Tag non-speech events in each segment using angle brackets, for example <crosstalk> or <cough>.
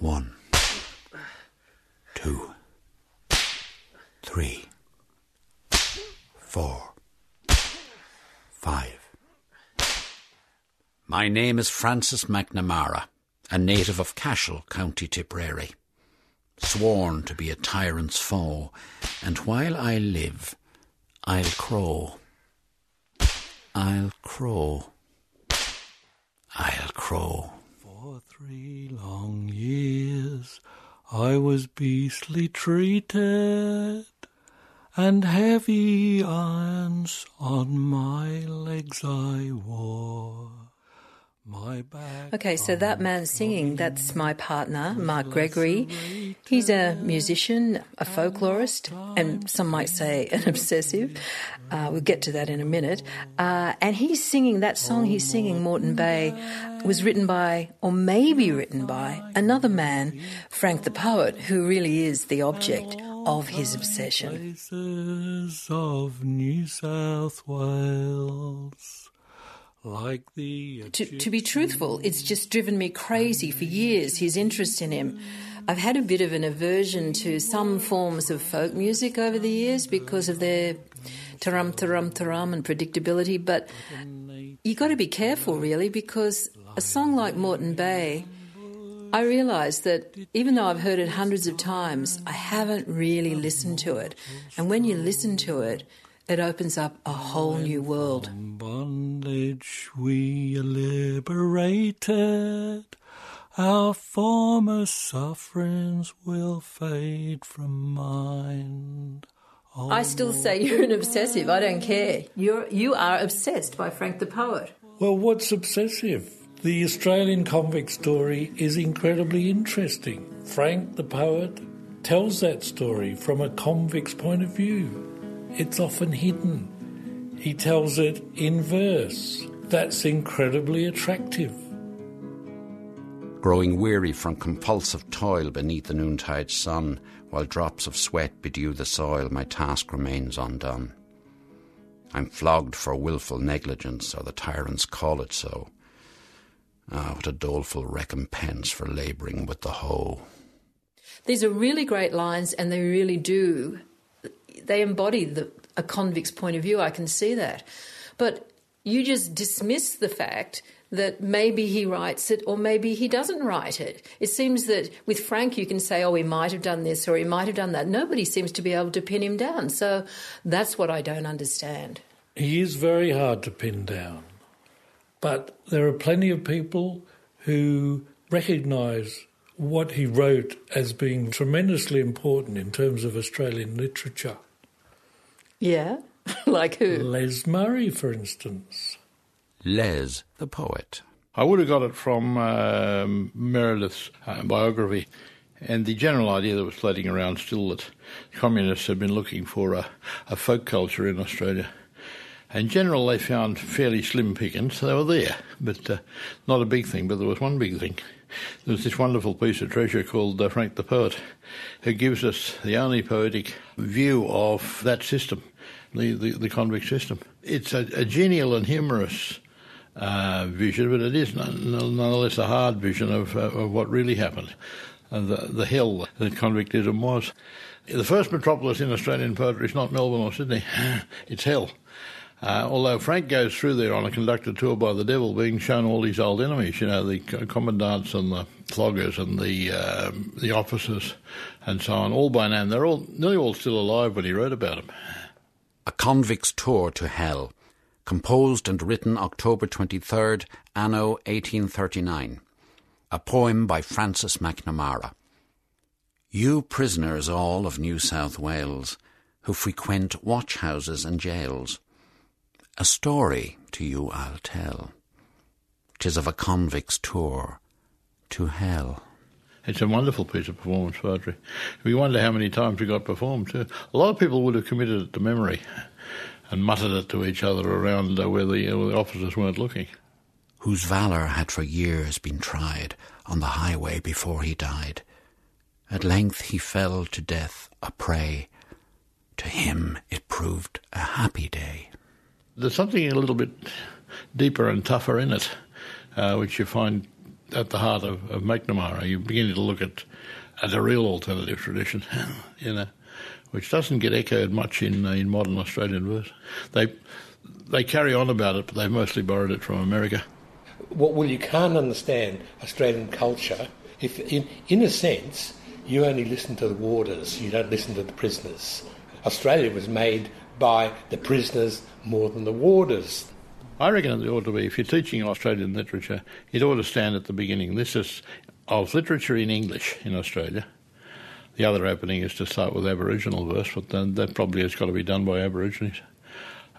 One, two, three, four, five. My name is Francis McNamara, a native of Cashel, County Tipperary, sworn to be a tyrant's foe, and while I live, I'll crow. I'll crow. I'll crow. For three long years I was beastly treated, and heavy irons on my legs I wore. Okay, so that man singing, that's my partner, Mark Gregory. He's a musician, a folklorist, and some might say an obsessive. Uh, we'll get to that in a minute. Uh, and he's singing, that song he's singing, Moreton Bay, was written by, or maybe written by, another man, Frank the Poet, who really is the object of his obsession. places of New South Wales. Like the To, to be truthful, it's just driven me crazy for years, his interest in him. I've had a bit of an aversion to some forms of folk music over the years because of their taram taram taram and predictability, but you got to be careful really because a song like Moreton Bay, I realise that even though I've heard it hundreds of times, I haven't really listened to it. And when you listen to it, it opens up a whole new world. From bondage we are liberated. Our former sufferings will fade from mind. I still say you're an obsessive. I don't care. You're you are obsessed by Frank the Poet. Well, what's obsessive? The Australian convict story is incredibly interesting. Frank the poet tells that story from a convict's point of view. It's often hidden. He tells it in verse. That's incredibly attractive. growing weary from compulsive toil beneath the noontide sun, while drops of sweat bedew the soil, my task remains undone. I'm flogged for wilful negligence, or the tyrants call it so. Ah, what a doleful recompense for labouring with the hoe. These are really great lines, and they really do. They embody the, a convict's point of view. I can see that. But you just dismiss the fact that maybe he writes it or maybe he doesn't write it. It seems that with Frank, you can say, oh, he might have done this or he might have done that. Nobody seems to be able to pin him down. So that's what I don't understand. He is very hard to pin down. But there are plenty of people who recognise what he wrote as being tremendously important in terms of Australian literature. Yeah? <laughs> like who? Les Murray, for instance. Les, the poet. I would have got it from um, Meredith's uh, biography, and the general idea that was floating around still that communists had been looking for a, a folk culture in Australia. In general, they found fairly slim pickings. They were there, but uh, not a big thing. But there was one big thing. There was this wonderful piece of treasure called uh, Frank the Poet, who gives us the only poetic view of that system, the, the, the convict system. It's a, a genial and humorous uh, vision, but it is none- nonetheless a hard vision of, uh, of what really happened, and the, the hell that convictism was. The first metropolis in Australian poetry is not Melbourne or Sydney, <laughs> it's hell. Uh, although Frank goes through there on a conducted tour by the devil, being shown all his old enemies, you know, the commandants and the floggers and the um, the officers and so on, all by name. They're all nearly all still alive when he wrote about them. A Convict's Tour to Hell, composed and written October 23rd, anno 1839. A poem by Francis McNamara. You prisoners all of New South Wales, who frequent watch houses and jails, a story to you I'll tell. Tis of a convict's tour to hell. It's a wonderful piece of performance poetry. We wonder how many times it got performed too. A lot of people would have committed it to memory and muttered it to each other around uh, where, the, uh, where the officers weren't looking. whose valour had for years been tried on the highway before he died. At length he fell to death a prey. To him it proved a happy day. There's something a little bit deeper and tougher in it, uh, which you find at the heart of, of McNamara. You're beginning to look at, at a real alternative tradition, <laughs> you know, which doesn't get echoed much in uh, in modern Australian verse. They they carry on about it, but they've mostly borrowed it from America. Well, you can't understand Australian culture if, in, in a sense, you only listen to the warders, you don't listen to the prisoners. Australia was made by the prisoners more than the warders. I reckon it ought to be, if you're teaching Australian literature, it ought to stand at the beginning. This is of literature in English in Australia. The other opening is to start with Aboriginal verse, but then that probably has got to be done by Aborigines.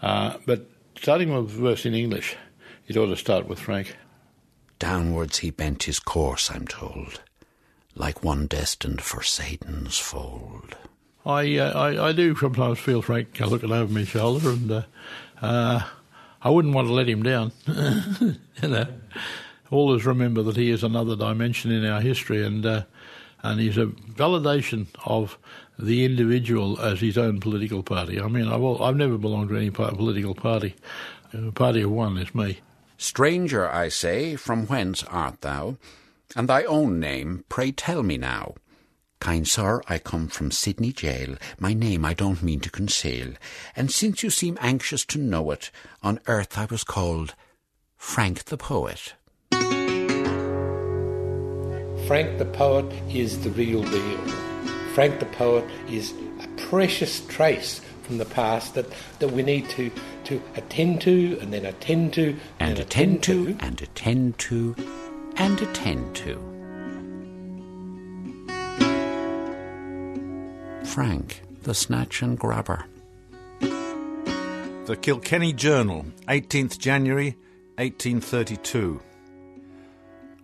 Uh, but starting with verse in English, it ought to start with Frank. Downwards he bent his course, I'm told, like one destined for Satan's fold. I, uh, I, I do sometimes feel Frank looking over my shoulder, and uh, uh, I wouldn't want to let him down. <laughs> you know, always remember that he is another dimension in our history, and uh, and he's a validation of the individual as his own political party. I mean, I've, all, I've never belonged to any political party. A party of one is me. Stranger, I say, from whence art thou? And thy own name, pray tell me now. Kind sir, I come from Sydney jail. My name I don't mean to conceal. And since you seem anxious to know it, on earth I was called Frank the Poet. Frank the Poet is the real deal. Frank the Poet is a precious trace from the past that, that we need to, to attend to and then attend to and, and attend, attend to, to and attend to and attend to. Frank, the snatch and grabber. The Kilkenny Journal, 18th January 1832.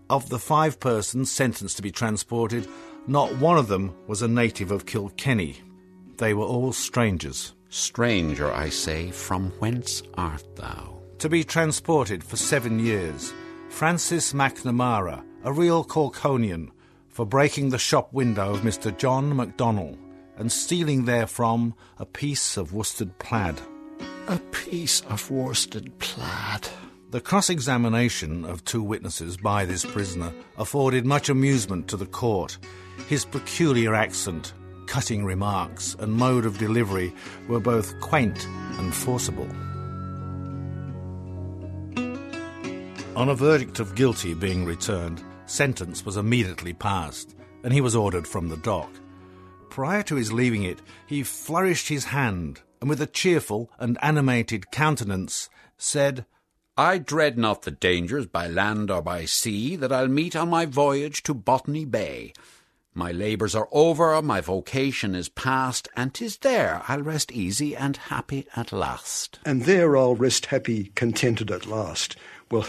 Of the five persons sentenced to be transported, not one of them was a native of Kilkenny. They were all strangers. Stranger, I say, from whence art thou? To be transported for seven years, Francis McNamara, a real Corkonian, for breaking the shop window of Mr. John MacDonald and stealing therefrom a piece of worsted plaid. A piece of worsted plaid. The cross examination of two witnesses by this prisoner afforded much amusement to the court. His peculiar accent cutting remarks and mode of delivery were both quaint and forcible. On a verdict of guilty being returned, sentence was immediately passed, and he was ordered from the dock. Prior to his leaving it, he flourished his hand, and with a cheerful and animated countenance said, I dread not the dangers by land or by sea that I'll meet on my voyage to Botany Bay. My labours are over, my vocation is past, and 'tis there I'll rest easy and happy at last. And there I'll rest happy, contented at last. Well,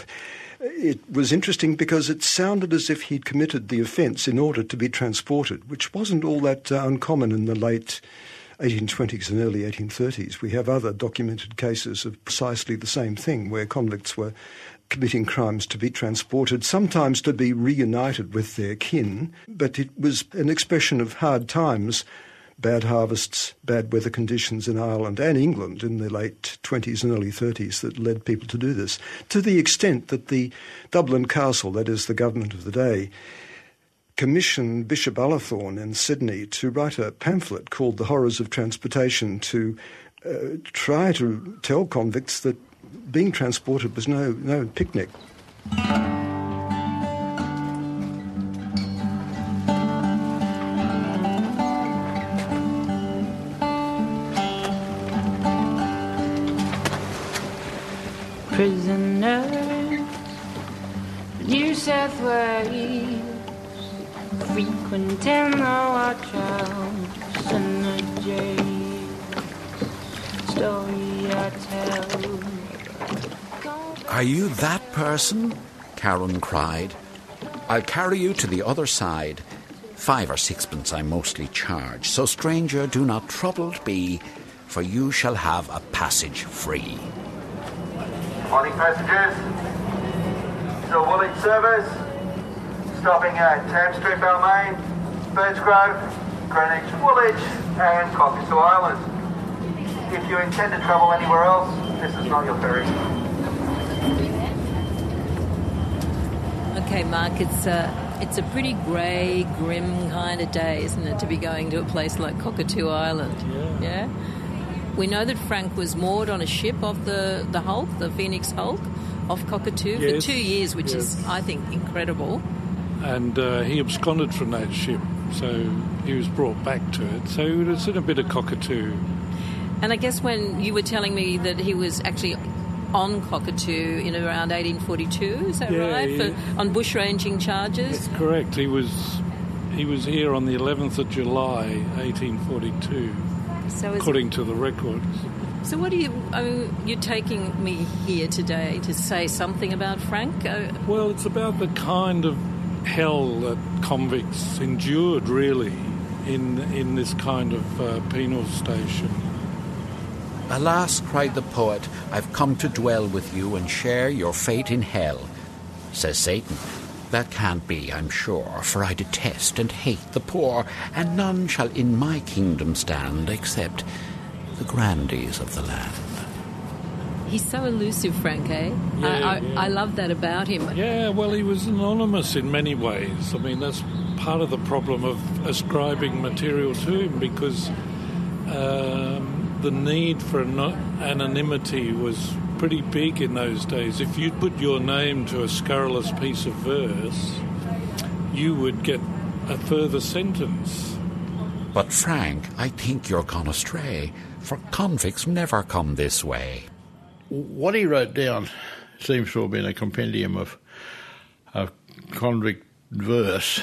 it was interesting because it sounded as if he'd committed the offence in order to be transported, which wasn't all that uh, uncommon in the late 1820s and early 1830s. We have other documented cases of precisely the same thing, where convicts were committing crimes to be transported, sometimes to be reunited with their kin, but it was an expression of hard times, bad harvests, bad weather conditions in Ireland and England in the late 20s and early 30s that led people to do this, to the extent that the Dublin Castle, that is the government of the day, commissioned Bishop Ullathorne in Sydney to write a pamphlet called The Horrors of Transportation to uh, try to tell convicts that being transported was no, no picnic. Prisoner, New South Wales, frequenting the watch house and the jail. Story I tell. Are you that person? Charon cried. I'll carry you to the other side. Five or sixpence I mostly charge, so stranger, do not troubled be, for you shall have a passage free. Morning passengers. To Woolwich service. Stopping at Tam Street, Balmain, Birchgrove, Greenwich, Woolwich, and Cockatoo Island. If you intend to travel anywhere else, this is not your ferry. Okay, Mark, it's a, it's a pretty grey, grim kind of day, isn't it, to be going to a place like Cockatoo Island? Yeah. Yeah? We know that Frank was moored on a ship off the, the Hulk, the Phoenix Hulk, off Cockatoo Yes. for two years, which is, I think, incredible. and uh, he absconded from that ship, so he was brought back to it. So he was in a bit of cockatoo. And I guess when you were telling me that he was actually on Cockatoo in around 1842, is that Yeah, right? yeah. For, on bushranging charges? That's correct. He was he was here on the 11th of July, 1842, So, is, according to the records. so what do you? I mean, you're taking me here today to say something about Frank. Uh, Well, it's about the kind of hell that convicts endured, really, in in this kind of uh, penal station. Alas, cried the poet, I've come to dwell with you and share your fate in hell. Says Satan, That can't be, I'm sure, for I detest and hate the poor, and none shall in my kingdom stand except the grandees of the land. he's so elusive, Frank. Eh? Yeah, I, I, yeah. I love that about him. Yeah, well, he was anonymous in many ways. I mean, that's part of the problem of ascribing material to him because um, the need for ano- anonymity was pretty big in those days. If you put your name to a scurrilous piece of verse, you would get a further sentence. But Frank, I think you're gone astray, for convicts never come this way. What he wrote down seems to have been a compendium of, of convict verse,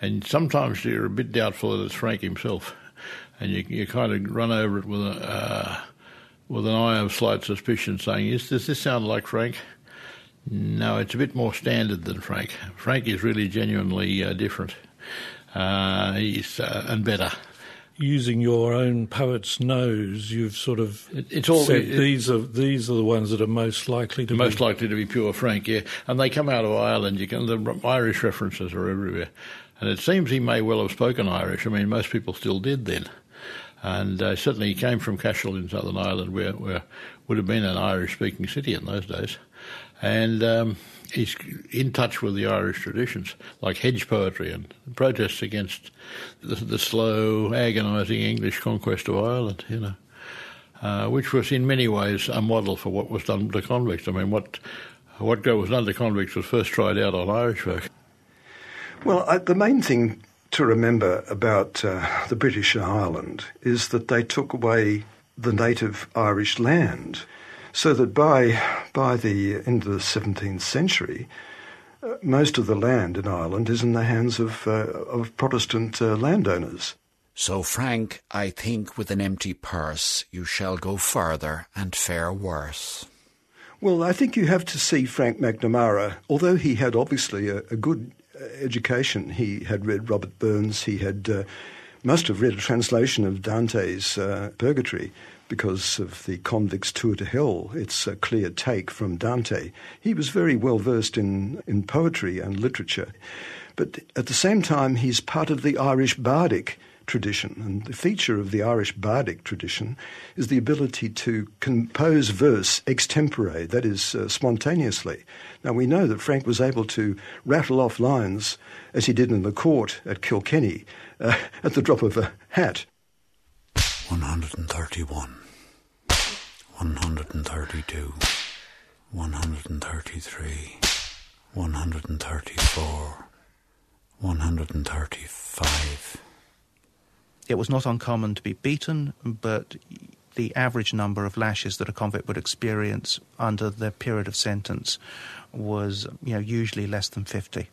and sometimes you're a bit doubtful that it's Frank himself, and you, you kind of run over it with a uh, with an eye of slight suspicion, saying, "Is does this sound like Frank?" No, it's a bit more standard than Frank. Frank is really genuinely uh, different. Uh, he's uh, and better. Using your own poet's nose, you've sort of It- it's all- said it- these are these are the ones that are most likely to most be. likely to be pure Frank, yeah. And they come out of Ireland. You can the Irish references are everywhere, and it seems he may well have spoken Irish. I mean, most people still did then, and uh, certainly he came from Cashel in Southern Ireland, where where would have been an Irish-speaking city in those days, and. Um, He's in touch with the Irish traditions, like hedge poetry and protests against the, the slow, agonising English conquest of Ireland. You know, uh, which was in many ways a model for what was done to convicts. I mean, what what was done to convicts was first tried out on Irish folk. Well, I, the main thing to remember about uh, the British in Ireland is that they took away the native Irish land, so that by by the end of the 17th century, uh, most of the land in Ireland is in the hands of uh, of Protestant uh, landowners. So, Frank, I think with an empty purse you shall go further and fare worse. Well, I think you have to see Frank McNamara, although he had obviously a, a good education. He had read Robert Burns. He had uh, must have read a translation of Dante's uh, Purgatory because of the Convict's Tour to Hell. It's a clear take from Dante. He was very well versed in, in poetry and literature. But at the same time, he's part of the Irish bardic tradition. And the feature of the Irish bardic tradition is the ability to compose verse extempore, that is, uh, spontaneously. Now, we know that Frank was able to rattle off lines, as he did in the court at Kilkenny, uh, <laughs> at the drop of a hat. 131, 132, 133, 134, 135. It was not uncommon to be beaten, but the average number of lashes that a convict would experience under their period of sentence was you know, usually less than 50.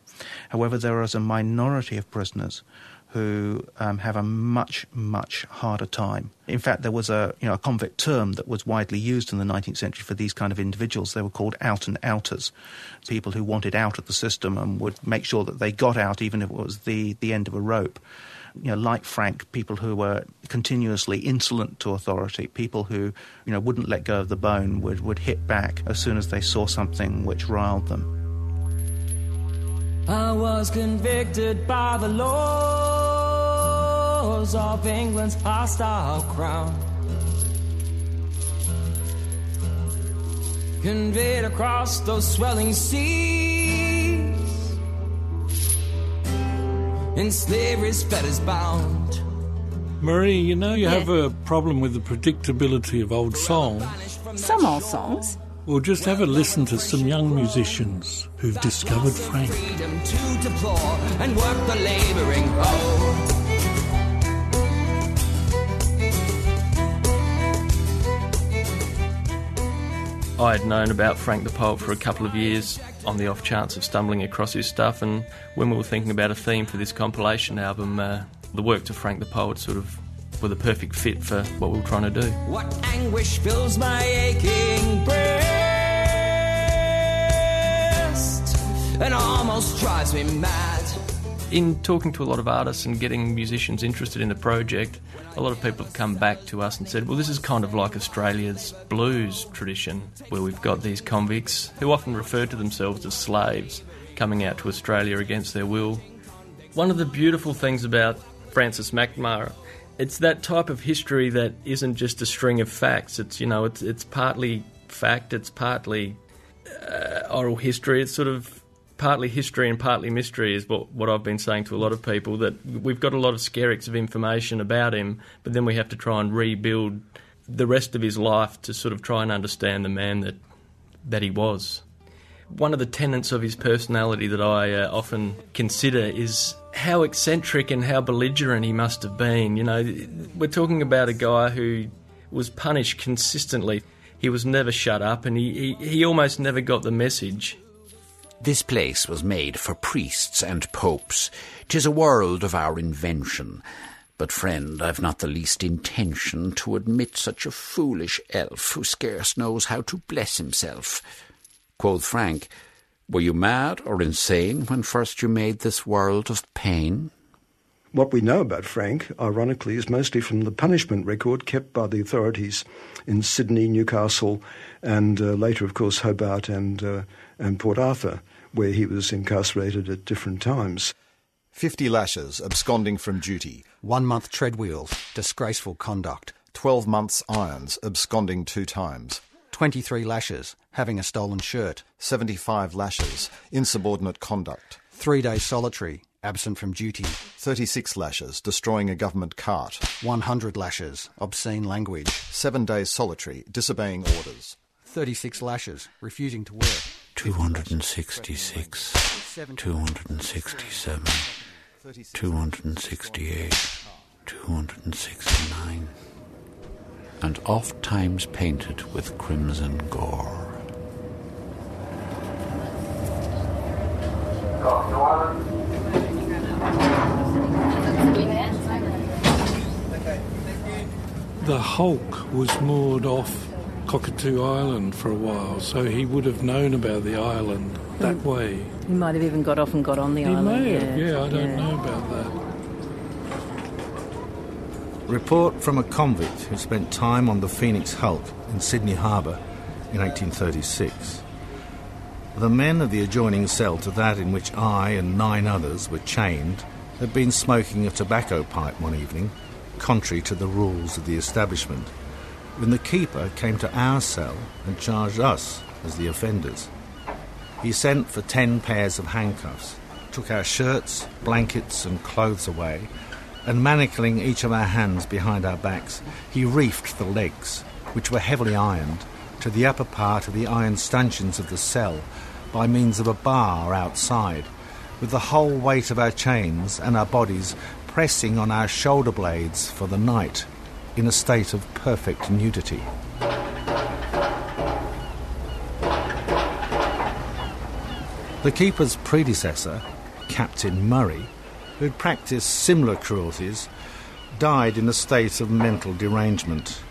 However, there is a minority of prisoners who um, have a much, much harder time. In fact, there was a, you know, a convict term that was widely used in the 19th century for these kind of individuals. They were called out and outers, people who wanted out of the system and would make sure that they got out even if it was the, the end of a rope you know, like Frank, people who were continuously insolent to authority, people who, you know, wouldn't let go of the bone, would, would hit back as soon as they saw something which riled them. I was convicted by the laws of England's hostile crown. Conveyed across those swelling seas in slavery's fetters bound. Marie, you know you have a problem with the predictability of old songs. Some old songs. Well, just have a listen to some young musicians who've discovered Frank. I had known about Frank the Poet for a couple of years on the off chance of stumbling across his stuff, and when we were thinking about a theme for this compilation album, uh, the work of Frank the Poet sort of were the perfect fit for what we were trying to do. What anguish fills my aching breast and almost drives me mad. In talking to a lot of artists and getting musicians interested in the project, a lot of people have come back to us and said, well, this is kind of like Australia's blues tradition, where we've got these convicts who often refer to themselves as slaves coming out to Australia against their will. One of the beautiful things about Francis McNamara, it's that type of history that isn't just a string of facts. It's, you know, it's, it's partly fact, it's partly uh, oral history, it's sort of partly history and partly mystery is what, what I've been saying to a lot of people that we've got a lot of skerricks of information about him, but then we have to try and rebuild the rest of his life to sort of try and understand the man that that he was. One of the tenets of his personality that I uh, often consider is how eccentric and how belligerent he must have been. You know, we're talking about a guy who was punished consistently. He was never shut up and he, he, he almost never got the message. This place was made for priests and popes. Tis a world of our invention. But, friend, I've not the least intention to admit such a foolish elf who scarce knows how to bless himself. Quoth Frank, Were you mad or insane when first you made this world of pain? What we know about Frank, ironically, is mostly from the punishment record kept by the authorities in Sydney, Newcastle, and uh, later, of course, Hobart and, uh, and Port Arthur, where he was incarcerated at different times. 50 lashes, absconding from duty. One month tread wheels, disgraceful conduct. 12 months irons, absconding two times. 23 lashes, having a stolen shirt. 75 lashes, insubordinate conduct. Three days solitary, absent from duty. 36 lashes, destroying a government cart. 100 lashes, obscene language. Seven days solitary, disobeying orders. 36 lashes, refusing to work. 266, 267, 268, 269, and oft times painted with crimson gore. The Hulk was moored off Cockatoo Island for a while, so he would have known about the island that hmm. way. He might have even got off and got on the He island. may have, yeah, yeah, I don't yeah. know about that. Report from a convict who spent time on the Phoenix Hulk in Sydney Harbour in 1836. The men of the adjoining cell to that in which I and nine others were chained had been smoking a tobacco pipe one evening, contrary to the rules of the establishment, when the keeper came to our cell and charged us as the offenders. He sent for ten pairs of handcuffs, took our shirts, blankets, and clothes away, and manacling each of our hands behind our backs, he reefed the legs, which were heavily ironed, to the upper part of the iron stanchions of the cell by means of a bar outside, with the whole weight of our chains and our bodies pressing on our shoulder blades for the night in a state of perfect nudity. The keeper's predecessor, Captain Murray, who had practiced similar cruelties, died in a state of mental derangement.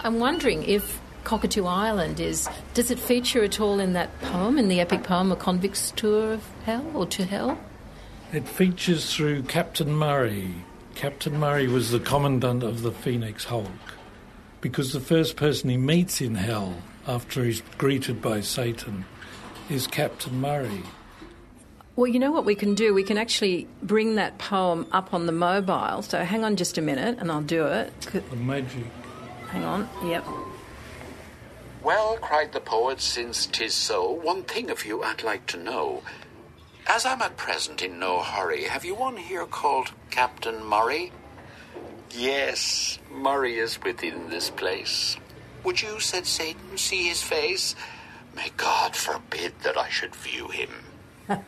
I'm wondering if Cockatoo Island is. Does it feature at all in that poem, in the epic poem, A Convict's Tour of Hell or to Hell? It features through Captain Murray. Captain Murray was the commandant of the Phoenix Hulk because the first person he meets in hell after he's greeted by Satan is Captain Murray. Well, you know what we can do? We can actually bring that poem up on the mobile. So hang on just a minute and I'll do it. The magic. Hang on, yep. Well, cried the poet, since 'tis so, one thing of you I'd like to know. As I'm at present in no hurry, have you one here called Captain Murray? Yes, Murray is within this place. Would you, said Satan, see his face? May God forbid that I should view him. <laughs>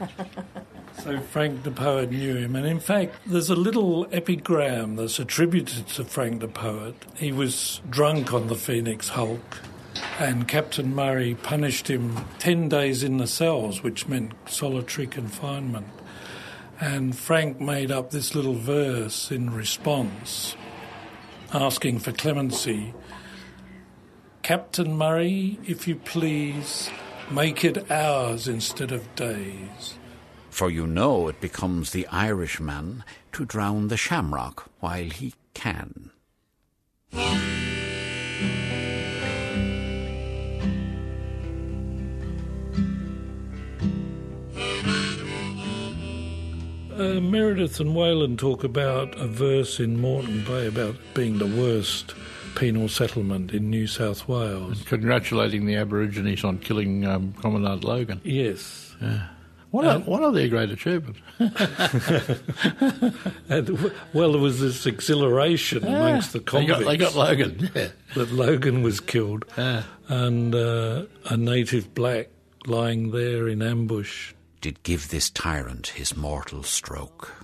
So Frank the poet knew him, and in fact, there's a little epigram that's attributed to Frank the poet. He was drunk on the Phoenix Hulk, and Captain Murray punished him 10 days in the cells, which meant solitary confinement. And Frank made up this little verse in response, asking for clemency. Captain Murray, if you please, make it hours instead of days. For you know it becomes the Irishman to drown the shamrock while he can. Uh, Meredith and Whalan talk about a verse in Moreton Bay about being the worst penal settlement in New South Wales. Congratulating the Aborigines on killing um, Commandant Logan. Yes. Yeah. One, of, one of their great achievements. <laughs> <laughs> And, well, there was this exhilaration amongst the They convicts. got- they got Logan, <laughs> yeah. That Logan was killed. And uh, a native black lying there in ambush. Did give this tyrant his mortal stroke.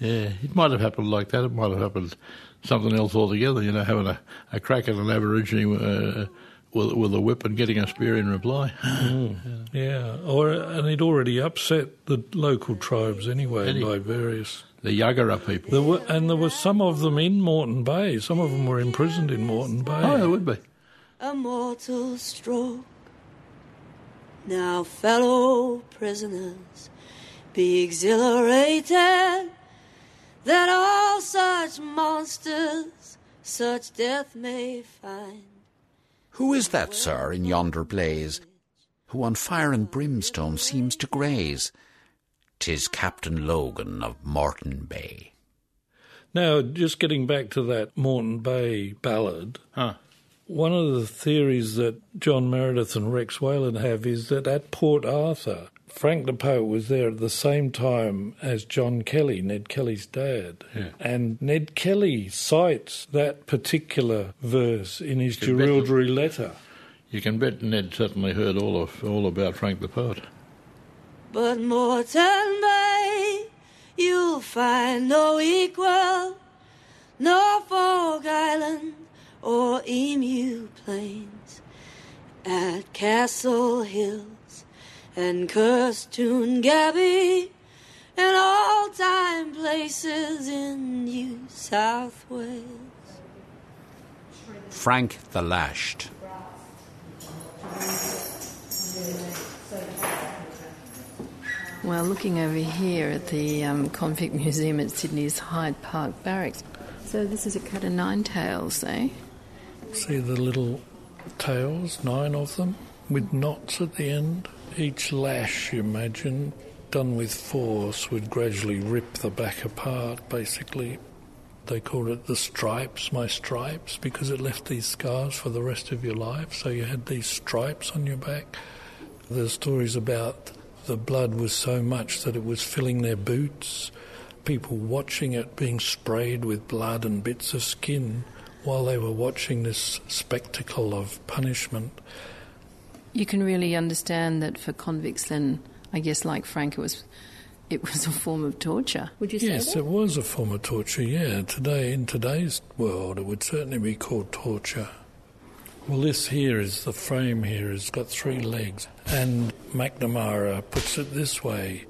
Yeah, it might have happened like that. It might have happened something else altogether. You know, having a, a crack at an Aborigine uh, with, with a whip and getting a spear in reply. <laughs> Mm. Yeah, or and it already upset the local tribes anyway Any- by various. The Yagara people. There were, and there were some of them in Moreton Bay. Some of them were imprisoned in Moreton Bay. Oh, there would be. a mortal stroke. Now, fellow prisoners, be exhilarated that all such monsters such death may find. Who is that, sir, in yonder blaze, who on fire and brimstone seems to graze? Tis Captain Logan of Moreton Bay. Now, just getting back to that Moreton Bay ballad, Huh. One of the theories that John Meredith and Rex Whalan have is that at Port Arthur, Frank the poet was there at the same time as John Kelly, Ned Kelly's dad. Yeah. And Ned Kelly cites that particular verse in his You letter. You can bet Ned certainly heard all of all about Frank the poet. But Moreton Bay, you'll find no equal, Norfolk Island or Emu Plains, at Castle Hills and cursed Toongabbie, and all time places in New South Wales. Frank the Lashed. Well, looking over here at the um, Convict Museum at Sydney's Hyde Park Barracks. So this is a cat of nine tails, eh? See the little tails, nine of them, with knots at the end. Each lash, you imagine, done with force, would gradually rip the back apart, basically. They called it the stripes, my stripes, because it left these scars for the rest of your life. So you had these stripes on your back. There's stories about the blood was so much that it was filling their boots, people watching it being sprayed with blood and bits of skin while they were watching this spectacle of punishment. You can really understand that for convicts, then I guess like Frank, it was it <laughs> was a form of torture. Would you say yes, that? it was a form of torture. Yeah, today in today's world, it would certainly be called torture. Well, this here is the frame. Here It's got three legs, and McNamara puts it this way: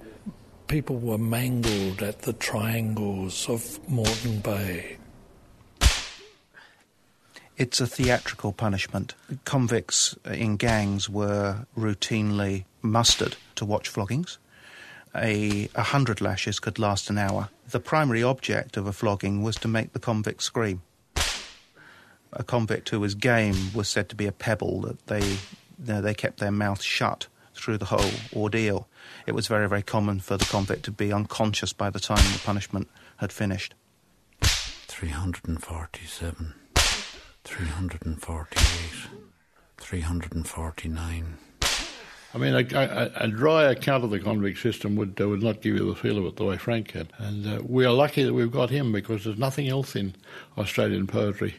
people were mangled at the triangles of Moreton Bay. It's a theatrical punishment. Convicts uh, in gangs were routinely mustered to watch floggings. A, a hundred lashes could last an hour. The primary object of a flogging was to make the convict scream. A convict who was game was said to be a pebble that they, you know, they kept their mouth shut through the whole ordeal. It was very, very common for the convict to be unconscious by the time the punishment had finished. 347, 348, 349. I mean, a, a, a, dry account of the convict system would uh, would not give you the feel of it the way Frank had. And uh, we are lucky that we've got him because there's nothing else in Australian poetry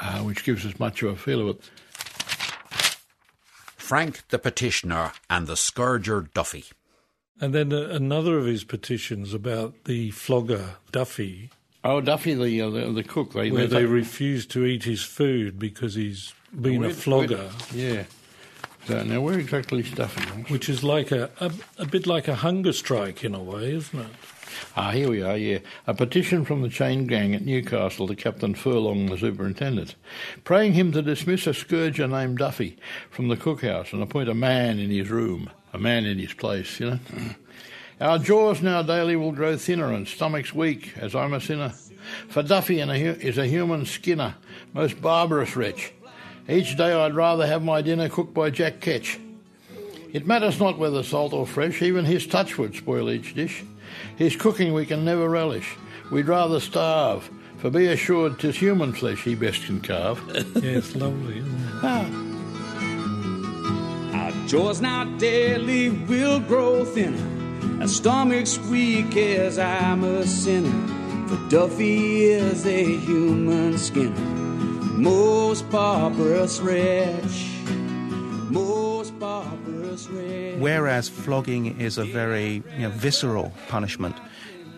uh, which gives us much of a feel of it. Frank the Petitioner and the Scourger Duffy. And then uh, another of his petitions about the flogger Duffy. Oh, Duffy, the uh, the, the, cook. They, where they, they refused to eat his food because he's been a flogger. yeah. So now, where exactly is Duffy? Which is like a, a, a bit like a hunger strike in a way, isn't it? Ah, here we are, yeah. A petition from the chain gang at Newcastle to Captain Furlong, the superintendent, praying him to dismiss a scourger named Duffy from the cookhouse and appoint a man in his room, a man in his place, you know. Our jaws now daily will grow thinner and stomachs weak, as I'm a sinner. For Duffy is a human skinner, most barbarous wretch. Each day I'd rather have my dinner cooked by Jack Ketch. It matters not whether salt or fresh, even his touch would spoil each dish. His cooking we can never relish, we'd rather starve, for be assured 'tis human flesh he best can carve. <laughs> yes, lovely, ah. Our jaws now daily will grow thinner, our stomachs weak as I'm a sinner, for Duffy is a human skinner most barbarous wretch, most barbarous wretch. Whereas flogging is a very you know, visceral punishment,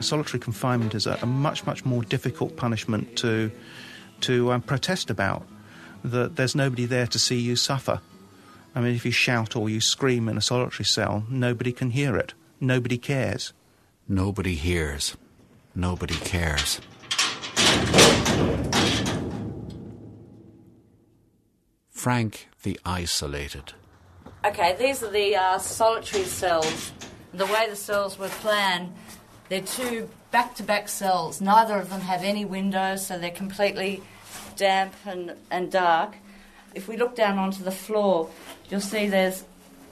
solitary confinement is a, a, much, much more difficult punishment to, to um, protest about. That there's nobody there to see you suffer. I mean, if you shout or you scream in a solitary cell, nobody can hear it. Nobody cares. Nobody hears. Nobody cares. Frank the Isolated. Okay, these are the uh, solitary cells. The way the cells were planned, they're two back to back cells. Neither of them have any windows, so they're completely damp and, and dark. If we look down onto the floor, you'll see there's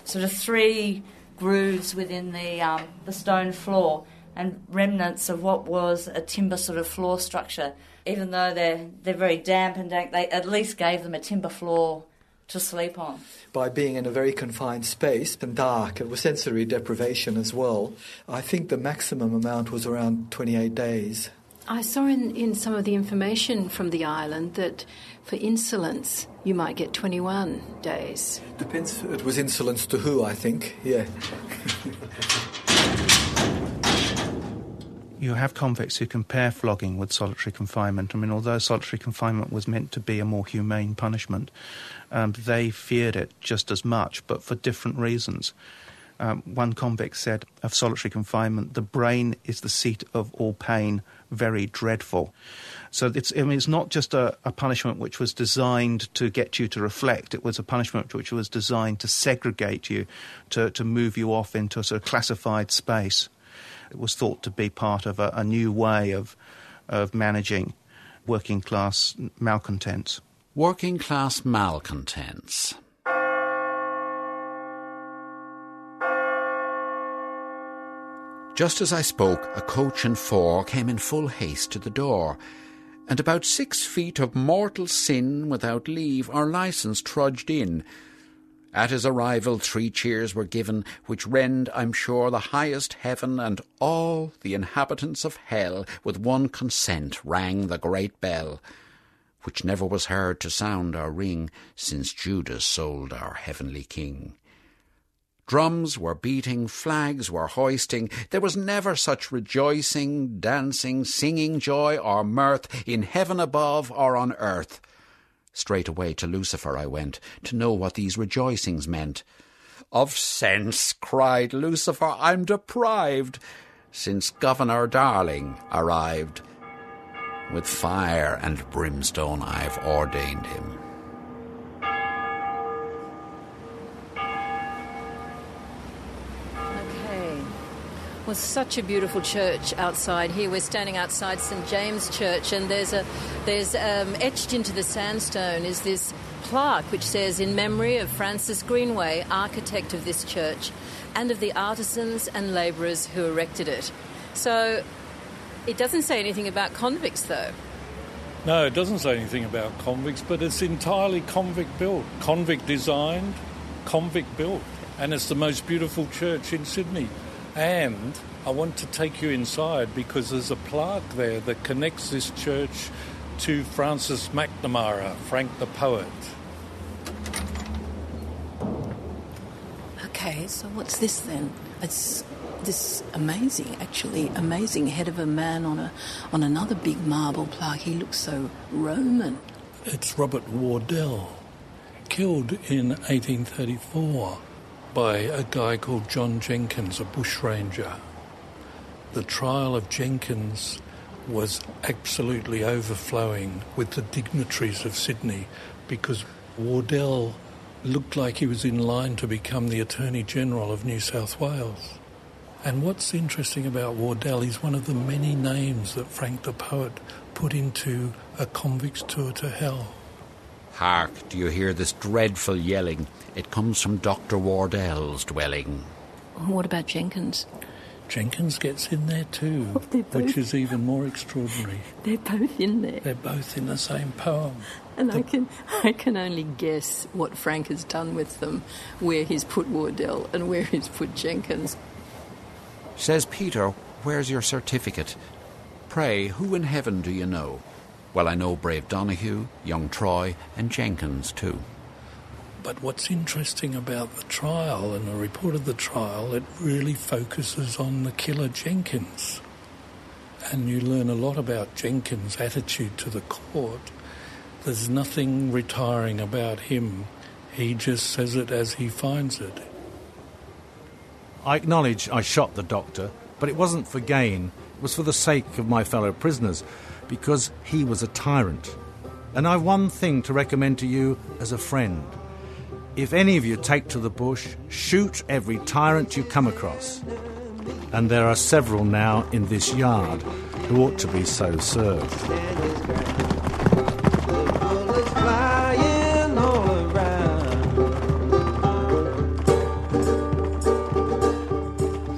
sort of three grooves within the, um, the stone floor and remnants of what was a timber sort of floor structure even though they're they're very damp and dank, they at least gave them a timber floor to sleep on. By being in a very confined space and dark, it was sensory deprivation as well. I think the maximum amount was around 28 days. I saw in, in some of the information from the island that for insolence you might get 21 days. Depends, it was insolence to who, I think, yeah. <laughs> you have convicts who compare flogging with solitary confinement. I mean, although solitary confinement was meant to be a more humane punishment, um, they feared it just as much, but for different reasons. Um, one convict said of solitary confinement, the brain is the seat of all pain, very dreadful. So it's, I mean, it's not just a, a, punishment which was designed to get you to reflect. It was a punishment which was designed to segregate you, to, to move you off into a sort of classified space. It was thought to be part of a, a new way of, of managing working class malcontents. Working class malcontents. Just as I spoke, a coach and four came in full haste to the door, and about six feet of mortal sin without leave or licence trudged in, at his arrival, three cheers were given, which rend, I'm sure, the highest heaven, and all the inhabitants of hell, with one consent, rang the great bell, which never was heard to sound or ring since Judas sold our heavenly King. Drums were beating, flags were hoisting. There was never such rejoicing, dancing, singing joy or mirth in heaven above or on earth. Straight away to Lucifer I went, to know what these rejoicings meant. Of sense, cried Lucifer, I'm deprived, since Governor Darling arrived. With fire and brimstone I've ordained him. Was such a beautiful church outside here. We're standing outside St James Church, and there's a there's um, etched into the sandstone is this plaque which says, "In memory of Francis Greenway, architect of this church, and of the artisans and labourers who erected it." So, it doesn't say anything about convicts, though. No, it doesn't say anything about convicts, but it's entirely convict built, convict designed, convict built. and it's the most beautiful church in Sydney. And I want to take you inside because there's a plaque there that connects this church to Francis McNamara, Frank the poet. Okay, so what's this then? It's this amazing, actually amazing head of a man on a on another big marble plaque. He looks so Roman. It's Robert Wardell, killed in 1834 by a guy called John Jenkins, a bushranger. The trial of Jenkins was absolutely overflowing with the dignitaries of Sydney because Wardell looked like he was in line to become the Attorney General of New South Wales. And what's interesting about Wardell, he's one of the many names that Frank the Poet put into a convict's tour to hell. Hark, do you hear this dreadful yelling? It comes from Dr. Wardell's dwelling. What about Jenkins? Jenkins gets in there too, oh, they're both- which is even more extraordinary. They're both in there. They're both in the same poem. And I can I can only guess what Frank has done with them, where he's put Wardell and where he's put Jenkins. Says Peter, Where's your certificate? Pray, who in heaven do you know? Well, I know brave Donahue, young Troy, and Jenkins too. But what's interesting about the trial and the report of the trial, it really focuses on the killer Jenkins. And you learn a lot about Jenkins' attitude to the court. There's nothing retiring about him. He just says it as he finds it. I acknowledge I shot the doctor, but it wasn't for gain. It was for the sake of my fellow prisoners, because he was a tyrant. And I've one thing to recommend to you as a friend. If any of you take to the bush, shoot every tyrant you come across. And there are several now in this yard who ought to be so served.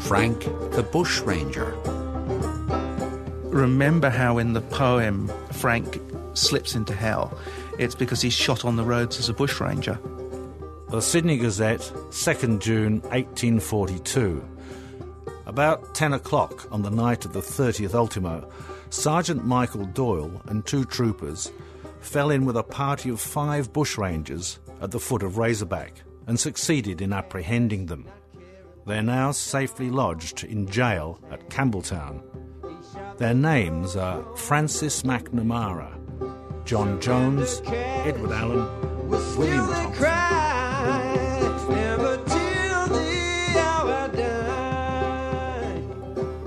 Frank the Bushranger. Remember how in the poem Frank slips into hell? It's because he's shot on the roads as a bushranger. The Sydney Gazette, 2nd June 1842. About 10 o'clock on the night of the 30th ultimo, Sergeant Michael Doyle and two troopers fell in with a party of five bushrangers at the foot of Razorback and succeeded in apprehending them. They're now safely lodged in jail at Campbelltown. Their names are Francis McNamara, John Jones, Edward Allen, William Thompson. Never till the hour die.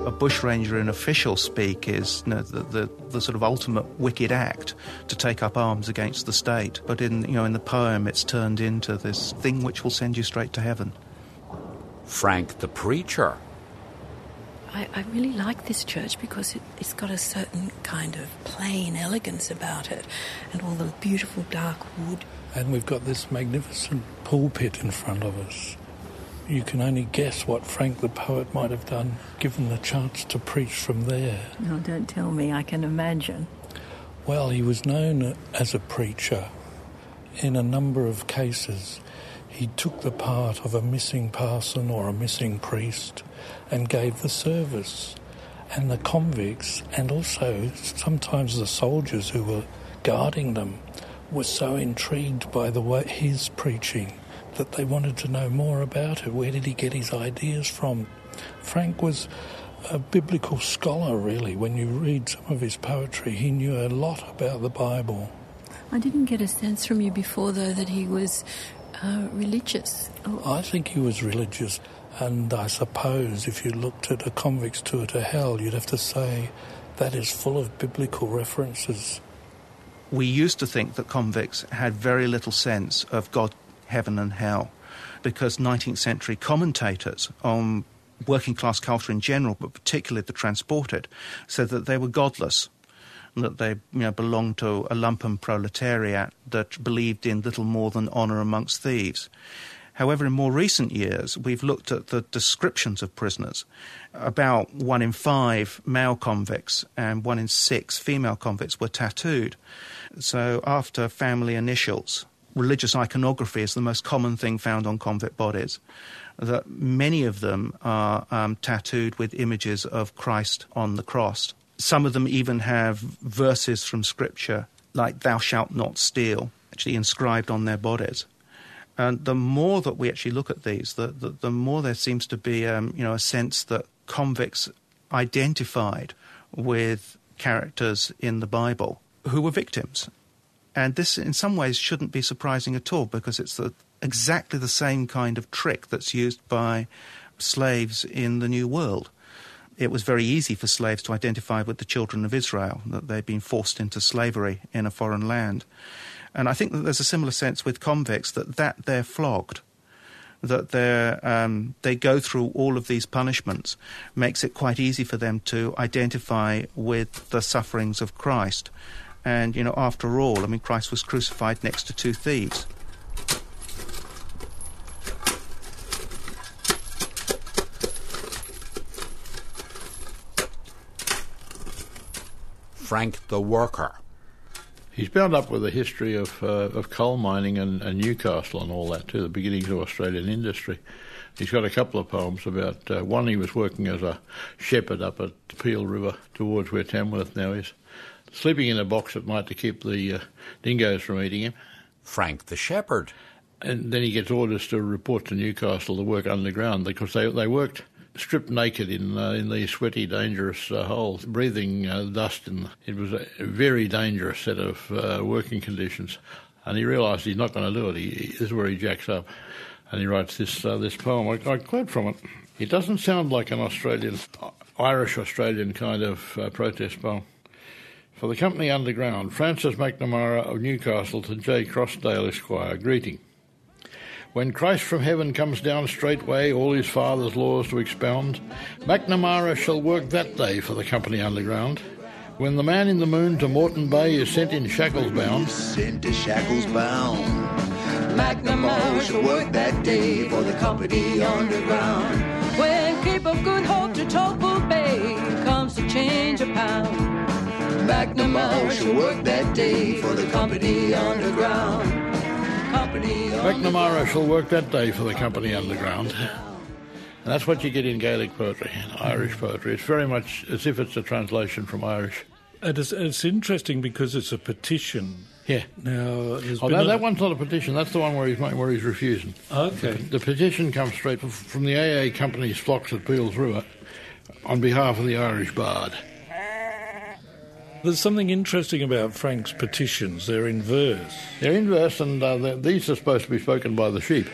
A bushranger in official speak is you know, the, the, the sort of ultimate wicked act to take up arms against the state. But in, you know, in the poem, it's turned into this thing which will send you straight to heaven. Frank the Preacher. I, I really like this church because it, it's got a certain kind of plain elegance about it, and all the beautiful dark wood. And we've got this magnificent pulpit in front of us. You can only guess what Frank the poet might have done given the chance to preach from there. No, don't tell me. I can imagine. Well, he was known as a preacher. In a number of cases, he took the part of a missing parson or a missing priest and gave the service. And the convicts, and also sometimes the soldiers who were guarding them, were so intrigued by the way his preaching that they wanted to know more about it. Where did he get his ideas from? Frank was a biblical scholar, really. When you read some of his poetry, he knew a lot about the Bible. I didn't get a sense from you before, though, that he was uh, religious. Oh, I think he was religious, and I suppose if you looked at a convict's tour to hell, you'd have to say that is full of biblical references. We used to think that convicts had very little sense of God, heaven, and hell because 19th century commentators on working class culture in general, but particularly the transported, said that they were godless. That they you know, belonged to a lumpen proletariat that believed in little more than honour amongst thieves. However, in more recent years, we've looked at the descriptions of prisoners. About one in five male convicts and one in six female convicts were tattooed. So, after family initials, religious iconography is the most common thing found on convict bodies. That many of them are um, tattooed with images of Christ on the cross. Some of them even have verses from Scripture, like "Thou shalt not steal," actually inscribed on their bodies. And the more that we actually look at these, the, the, the more there seems to be, um, you know, a sense that convicts identified with characters in the Bible who were victims. And this, in some ways, shouldn't be surprising at all because it's the, exactly the same kind of trick that's used by slaves in the New World. It was very easy for slaves to identify with the children of Israel, that they'd been forced into slavery in a foreign land. And I think that there's a similar sense with convicts that, that they're flogged, that they're, um, they go through all of these punishments, makes it quite easy for them to identify with the sufferings of Christ. And, you know, after all, I mean, Christ was crucified next to two thieves. Frank the Worker. He's bound up with the history of, uh, of coal mining and, and, Newcastle and all that too, the beginnings of Australian industry. He's got a couple of poems about uh, one he was working as a shepherd up at Peel River towards where Tamworth now is, sleeping in a box at night to keep the uh, dingoes from eating him. Frank the Shepherd. And then he gets orders to report to Newcastle to work underground because they, they worked stripped naked in uh, in these sweaty, dangerous uh, holes, breathing uh, dust. And it was a very dangerous set of uh, working conditions. And he realised he's not going to do it. He, this is where he jacks up, and he writes this uh, this poem. I, I, quote from it. It doesn't sound like an Australian, Irish Australian kind of uh, protest poem. For the company underground, Francis McNamara of Newcastle to J. Crossdale Esquire, greeting. When Christ from heaven comes down straightway, all his father's laws to expound, McNamara shall work that day for the company underground. When the man in the moon to Moreton Bay is sent in shackles bound, sent to shackles bound. McNamara shall work that day for the company underground. When Cape of Good Hope to Topple Bay comes to change a pound. McNamara shall work that day for the company underground. McNamara shall work that day for the company underground. And that's what you get in Gaelic poetry, in Irish poetry. It's very much as if it's a translation from Irish. And it's, it's interesting because it's a petition. Yeah. Now, oh, no, a... that one's not a petition. That's the one where he's where he's refusing. Okay. The, the petition comes straight from the AA company's flocks at Peel's River on behalf of the Irish Bard. There's something interesting about Frank's petitions. They're in verse. They're in verse, and uh, these are supposed to be spoken by the sheep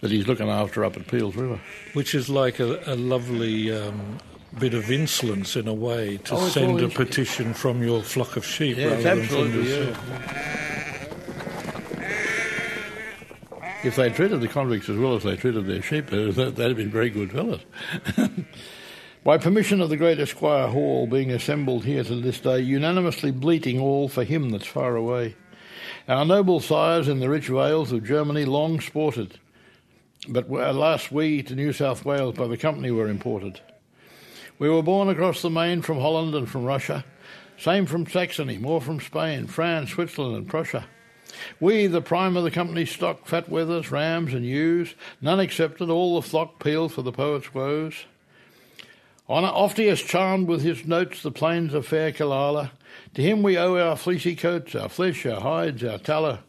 that he's looking after up at Peel's River. Which is like a, a lovely um, bit of insolence in a way to oh, send a petition from your flock of sheep yeah, rather than from yourself. Yeah. If they treated the convicts as well as they treated their sheep, they'd have been very good fellows. <laughs> By permission of the great Esquire Hall being assembled here to this day, unanimously bleating all for him that's far away. Our noble sires in the rich vales of Germany long sported, but alas we to New South Wales by the company were imported. We were born across the main from Holland and from Russia, same from Saxony, more from Spain, France, Switzerland and Prussia. We, the prime of the company's stock, fat wethers, rams and ewes, none excepted, all the flock peeled for the poet's woes. On Orpheus charmed with his notes the plains of fair Killala. To him we owe our fleecy coats, our flesh, our hides, our tallow.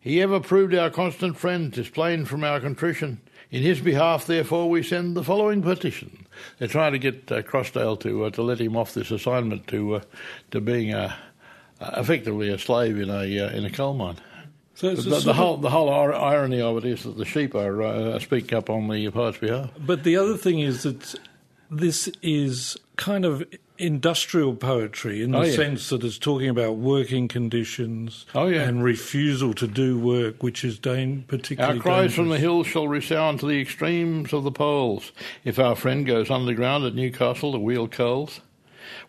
He ever proved our constant friend, tis plain from our contrition. In his behalf, therefore, we send the following petition. They're trying to get uh, Crossdale to uh, to let him off this assignment to uh, to being a, effectively a slave in a uh, in a coal mine. So the, the, whole the whole irony of it is that the sheep are uh, speaking up on the poet's behalf. But the other thing is that this is kind of industrial poetry in the oh, yeah. sense that it's talking about working conditions oh, yeah. and refusal to do work which is dan- particularly Our cries dangerous. from the hills shall resound to the extremes of the poles if our friend goes underground at Newcastle to wheel coals.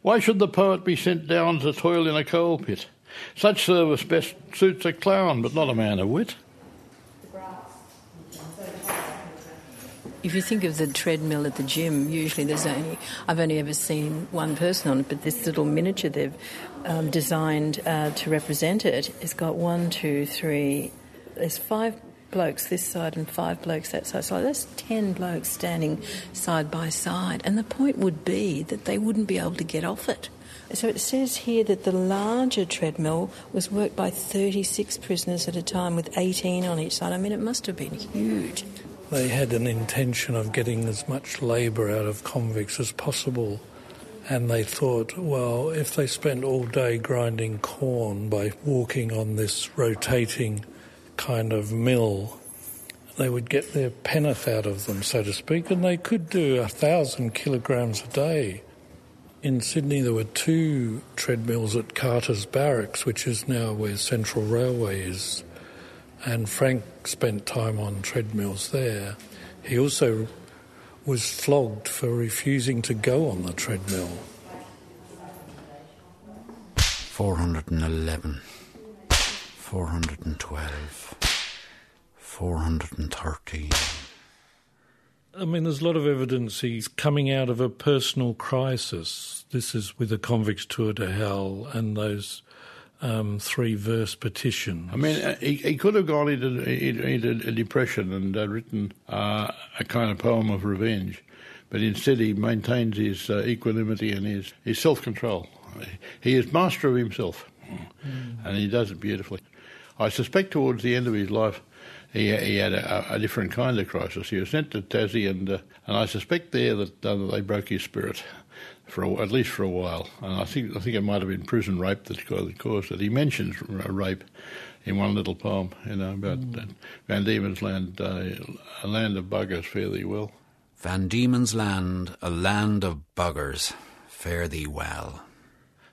Why should the poet be sent down to toil in a coal pit? Such service best suits a clown, but not a man of wit. If you think of the treadmill at the gym, usually there's only, I've only ever seen one person on it, but this little miniature they've um, designed uh, to represent it has got one, two, three, there's five blokes this side and five blokes that side. So that's 10 blokes standing side by side. And the point would be that they wouldn't be able to get off it. So it says here that the larger treadmill was worked by 36 prisoners at a time with 18 on each side. I mean, it must have been huge. They had an intention of getting as much labour out of convicts as possible. And they thought, well, if they spent all day grinding corn by walking on this rotating kind of mill, they would get their penneth out of them, so to speak, and they could do a thousand kilograms a day. In Sydney, there were two treadmills at Carter's Barracks, which is now where Central Railway is, and Frank spent time on treadmills there. He also was flogged for refusing to go on the treadmill. 411, 412, 413. I mean, there's a lot of evidence he's coming out of a personal crisis. This is with the Convicts Tour to Hell and those um, three verse petitions. I mean, uh, he, he could have gone into, into a depression and uh, written uh, a kind of poem of revenge, but instead he maintains his uh, equanimity and his, his self control. He is master of himself, mm. and he does it beautifully. I suspect towards the end of his life, he, he had a, a, different kind of crisis. He was sent to Tassie, and uh, and I suspect there that uh, they broke his spirit for a, at least for a while. And I think I think it might have been prison rape that caused it. He mentions rape in one little poem, you know, about mm. Van Diemen's Land, uh, a land of buggers, fare thee well. Van Diemen's Land, a land of buggers, fare thee well.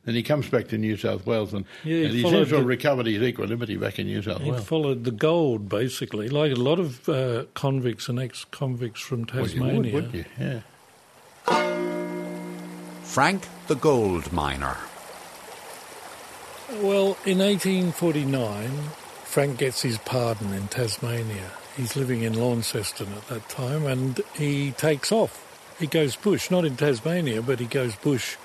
Then he comes back to New South Wales and, yeah, and he seems to have recovered his equanimity back in New South he Wales. He followed the gold, basically, like a lot of uh, convicts and ex-convicts from Tasmania. Well, you would, you? Yeah. Frank the Gold Miner. Well, in 1849, Frank gets his pardon in Tasmania. He's living in Launceston at that time, and he takes off. He goes bush, not in Tasmania, but he goes bush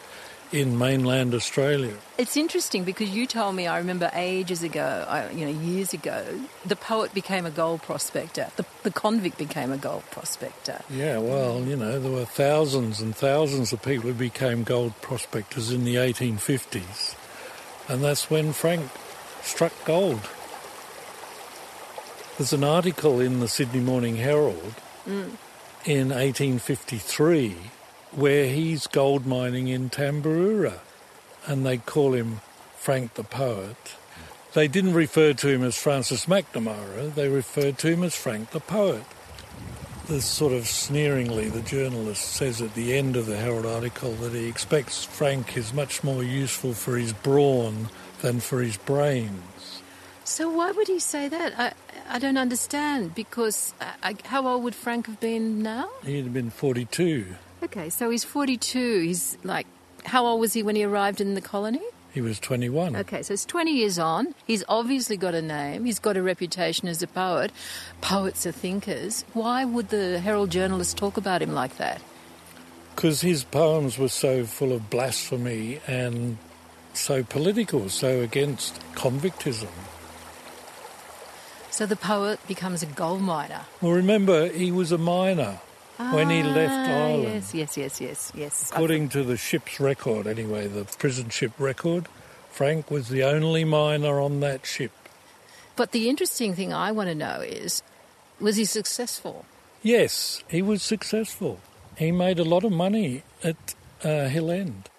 in mainland Australia. It's interesting because you told me, I remember ages ago, you know, years ago, the poet became a gold prospector, the, the convict became a gold prospector. Yeah, well, you know, there were thousands and thousands of people who became gold prospectors in the 1850s, and that's when Frank struck gold. There's an article in the Sydney Morning Herald mm. in 1853 where he's gold mining in Tambaroora, and they call him Frank the Poet. They didn't refer to him as Francis McNamara, they referred to him as Frank the Poet. This sort of sneeringly, the journalist says at the end of the Herald article that he expects Frank is much more useful for his brawn than for his brains. So why would he say that? I, I don't understand because uh, how old would Frank have been now? He'd have been 42. Okay, so he's 42. He's like, how old was he when he arrived in the colony? He was 21. Okay, so it's 20 years on. He's obviously got a name. He's got a reputation as a poet. Poets are thinkers. Why would the Herald journalist talk about him like that? Because his poems were so full of blasphemy and so political, so against convictism. So the poet becomes a gold miner. Well, remember, he was a miner when he left Ah, Ireland. Yes, yes, yes, yes, yes. According to the ship's record, anyway, the prison ship record, Frank was the only miner on that ship. But the interesting thing I want to know is was he successful? Yes, he was successful. He made a lot of money at uh, Hill End.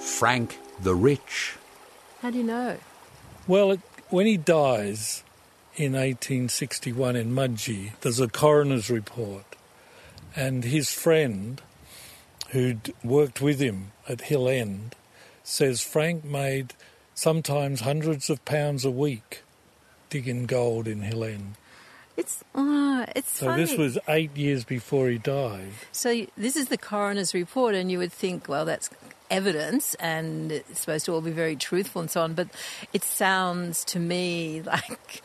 Frank the Rich. How do you know? Well, it, when he dies in 1861 in Mudgee, there's a coroner's report, and his friend, who'd worked with him at Hill End, says Frank made sometimes hundreds of pounds a week digging gold in Hill End. It's uh, it's So funny. this was eight years before he died. So this is the coroner's report, and you would think, well, that's evidence, and it's supposed to all be very truthful and so on. But it sounds to me <laughs> like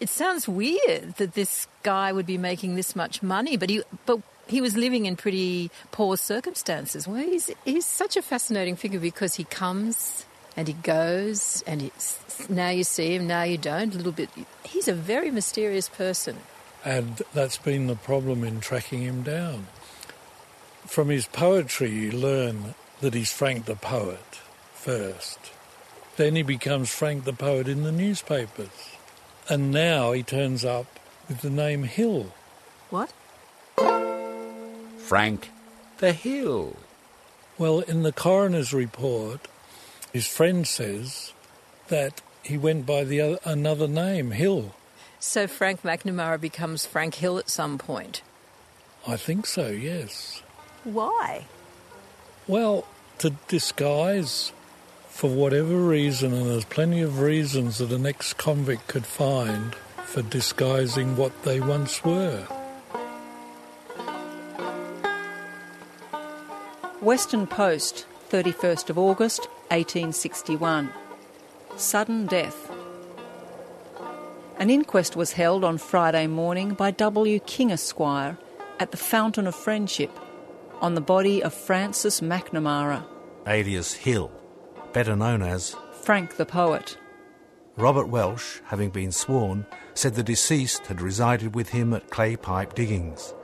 It sounds weird that this guy would be making this much money, but he but he was living in pretty poor circumstances. Well, he's he's such a fascinating figure because he comes and he goes, and he's, now you see him, now you don't. A little bit. He's a very mysterious person, and that's been the problem in tracking him down. From his poetry, you learn that he's Frank the poet first. Then he becomes Frank the poet in the newspapers. And now he turns up with the name Hill. What? Frank the Hill. Well, in the coroner's report, his friend says that he went by the other, another name, Hill. So Frank McNamara becomes Frank Hill at some point. I think so, yes. Why? Well, to disguise for whatever reason, and there's plenty of reasons that an ex convict could find for disguising what they once were. Western Post, 31st of August 1861. Sudden death. An inquest was held on Friday morning by W. King Esquire at the Fountain of Friendship on the body of Francis McNamara, alias Hill, better known as Frank the Poet. Robert Welsh, having been sworn, said the deceased had resided with him at Clay Pipe Diggings.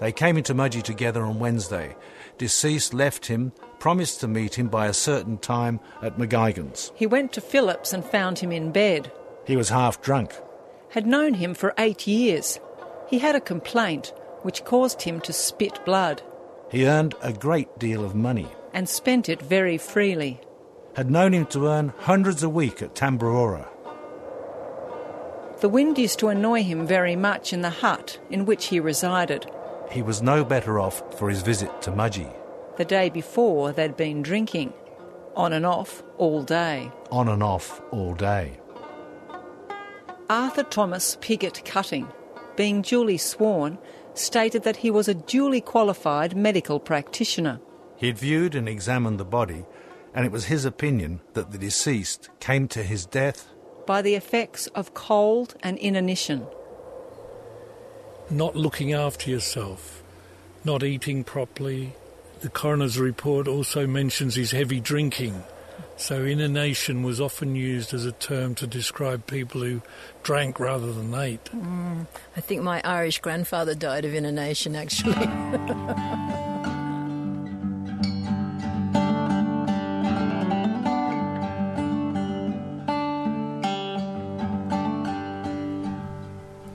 They came into Mudgee together on Wednesday. Deceased left him, promised to meet him by a certain time at McGuigan's. He went to Phillips and found him in bed. He was half drunk. Had known him for eight years. He had a complaint which caused him to spit blood. He earned a great deal of money. And spent it very freely. Had known him to earn hundreds a week at Tambaroora. The wind used to annoy him very much in the hut in which he resided. He was no better off for his visit to Mudgee. The day before, they'd been drinking, on and off all day. On and off all day. Arthur Thomas Piggott Cutting, being duly sworn, stated that he was a duly qualified medical practitioner. He had viewed and examined the body, and it was his opinion that the deceased came to his death by the effects of cold and inanition. Not looking after yourself, not eating properly. The coroner's report also mentions his heavy drinking. So, inanition was often used as a term to describe people who drank rather than ate. Mm, I think my Irish grandfather died of inanition, actually. <laughs>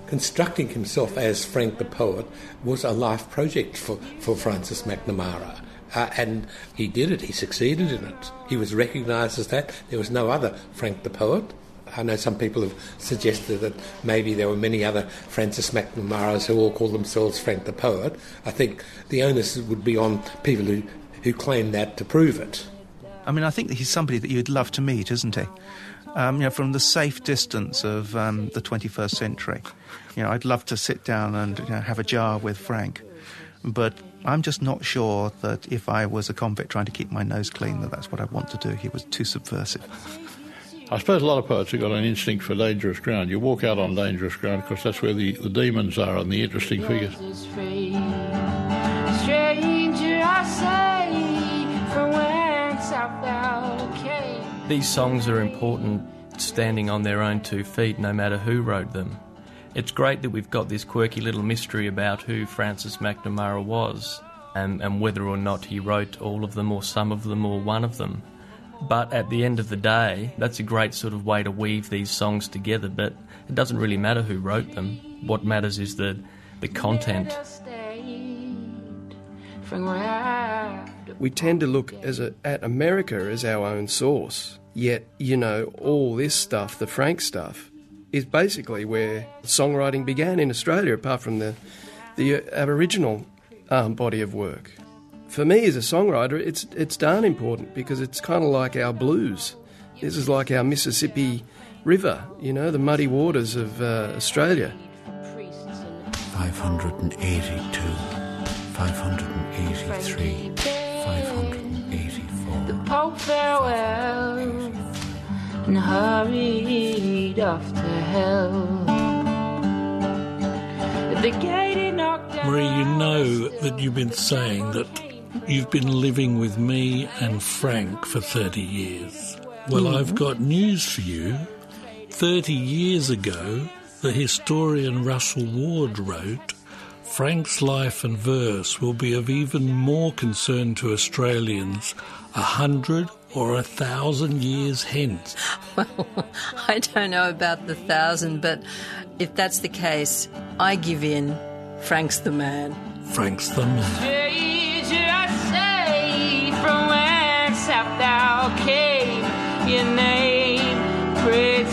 constructing himself as Frank the Poet was a life project for, for Francis McNamara. Uh, and he did it, he succeeded in it. He was recognised as that. There was no other Frank the Poet. I know some people have suggested that maybe there were many other Francis McNamaras who all call themselves Frank the Poet. I think the onus would be on people who, who claim that to prove it. I mean, I think that he's somebody that you'd love to meet, isn't he? Um, you know, from the safe distance of um, the 21st century. You know, I'd love to sit down and you know, have a jar with Frank, but I'm just not sure that if I was a convict trying to keep my nose clean, that that's what I'd want to do. He was too subversive. I suppose a lot of poets have got an instinct for dangerous ground. You walk out on dangerous ground because that's where the, the demons are and the interesting figures. These songs are important standing on their own two feet no matter who wrote them. It's great that we've got this quirky little mystery about who Francis McNamara was and, and whether or not he wrote all of them or some of them or one of them. But at the end of the day, that's a great sort of way to weave these songs together. But it doesn't really matter who wrote them. What matters is the, the content. We tend to look as a, at America as our own source. Yet, you know, all this stuff, the Frank stuff, is basically where songwriting began in Australia, apart from the the Aboriginal um, body of work. For me, as a songwriter, it's it's darn important because it's kind of like our blues. This is like our Mississippi River, you know, the muddy waters of uh, Australia. 582, 583, 584. The Pope farewell and hurried off to hell. the gate he knocked down. Marie, you know that you've been saying that you've been living with me and Frank for 30 years. Well, Mhm. I've got news for you. 30 years ago, the historian Russell Ward wrote, Frank's life and verse will be of even more concern to Australians a hundred or a thousand years hence. <laughs> Well, I don't know about the thousand, but if that's the case, I give in. Frank's the man. Frank's the man. Stranger, I say, from whence hast thou came? Your name, pray